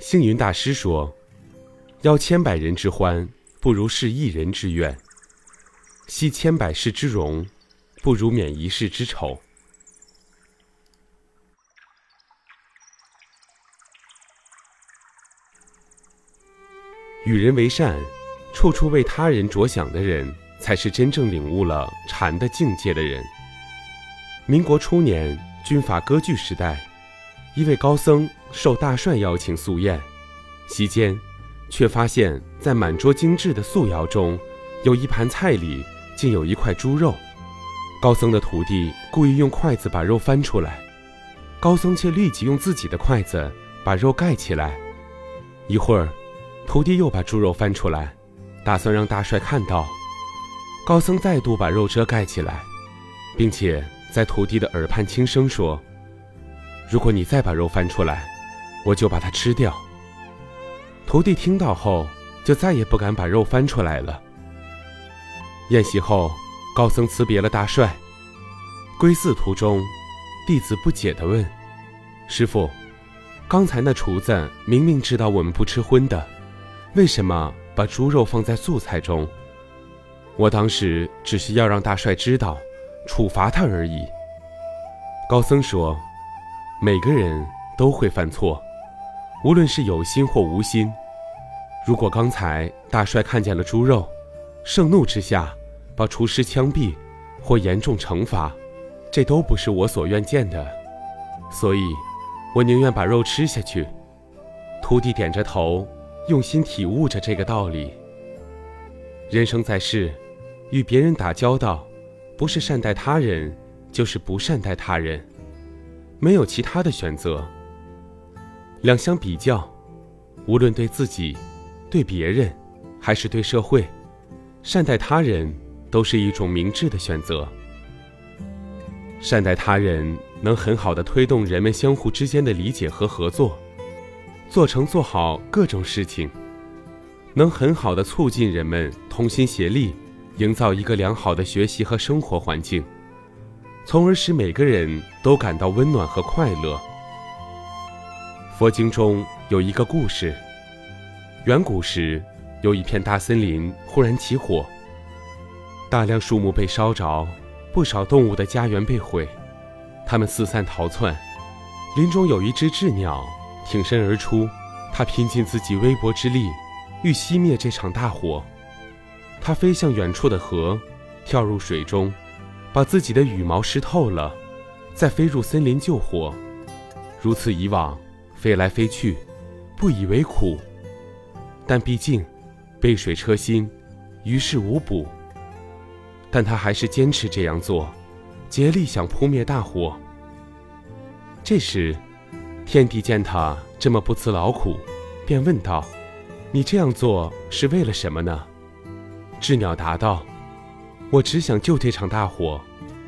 星云大师说：“邀千百人之欢，不如是一人之愿；惜千百世之荣，不如免一世之愁。”与人为善，处处为他人着想的人，才是真正领悟了禅的境界的人。民国初年，军阀割据时代，一位高僧受大帅邀请宿宴，席间，却发现，在满桌精致的素肴中，有一盘菜里竟有一块猪肉。高僧的徒弟故意用筷子把肉翻出来，高僧却立即用自己的筷子把肉盖起来。一会儿。徒弟又把猪肉翻出来，打算让大帅看到。高僧再度把肉遮盖起来，并且在徒弟的耳畔轻声说：“如果你再把肉翻出来，我就把它吃掉。”徒弟听到后，就再也不敢把肉翻出来了。宴席后，高僧辞别了大帅，归寺途中，弟子不解地问：“师傅，刚才那厨子明明知道我们不吃荤的。”为什么把猪肉放在素菜中？我当时只是要让大帅知道，处罚他而已。高僧说：“每个人都会犯错，无论是有心或无心。如果刚才大帅看见了猪肉，盛怒之下把厨师枪毙或严重惩罚，这都不是我所愿见的。所以，我宁愿把肉吃下去。”徒弟点着头。用心体悟着这个道理。人生在世，与别人打交道，不是善待他人，就是不善待他人，没有其他的选择。两相比较，无论对自己、对别人，还是对社会，善待他人都是一种明智的选择。善待他人，能很好的推动人们相互之间的理解和合作。做成做好各种事情，能很好的促进人们同心协力，营造一个良好的学习和生活环境，从而使每个人都感到温暖和快乐。佛经中有一个故事：远古时，有一片大森林忽然起火，大量树木被烧着，不少动物的家园被毁，它们四散逃窜。林中有一只鸷鸟。挺身而出，它拼尽自己微薄之力，欲熄灭这场大火。它飞向远处的河，跳入水中，把自己的羽毛湿透了，再飞入森林救火。如此以往，飞来飞去，不以为苦。但毕竟杯水车薪，于事无补。但他还是坚持这样做，竭力想扑灭大火。这时。天帝见他这么不辞劳苦，便问道：“你这样做是为了什么呢？”鸷鸟答道：“我只想救这场大火，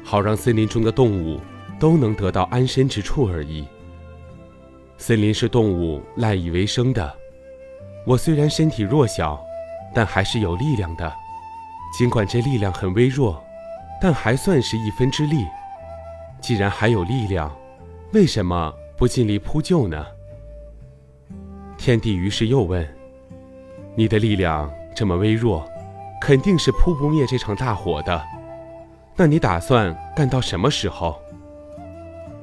好让森林中的动物都能得到安身之处而已。森林是动物赖以为生的，我虽然身体弱小，但还是有力量的。尽管这力量很微弱，但还算是一分之力。既然还有力量，为什么？”不尽力扑救呢？天帝于是又问：“你的力量这么微弱，肯定是扑不灭这场大火的。那你打算干到什么时候？”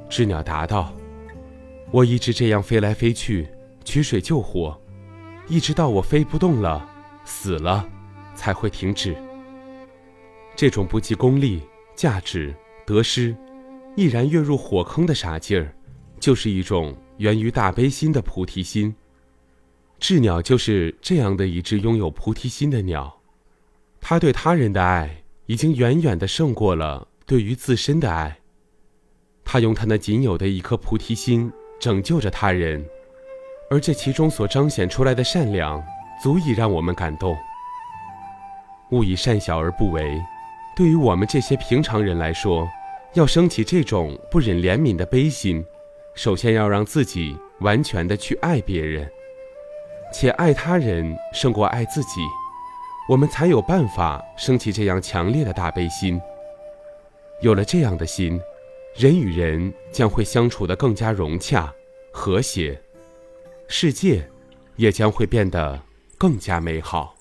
知鸟答道：“我一直这样飞来飞去，取水救火，一直到我飞不动了，死了，才会停止。这种不计功利、价值、得失，毅然跃入火坑的傻劲儿。”就是一种源于大悲心的菩提心。鸷鸟就是这样的一只拥有菩提心的鸟，它对他人的爱已经远远的胜过了对于自身的爱。它用它那仅有的一颗菩提心拯救着他人，而这其中所彰显出来的善良，足以让我们感动。勿以善小而不为，对于我们这些平常人来说，要升起这种不忍怜悯的悲心。首先要让自己完全的去爱别人，且爱他人胜过爱自己，我们才有办法升起这样强烈的大悲心。有了这样的心，人与人将会相处的更加融洽、和谐，世界也将会变得更加美好。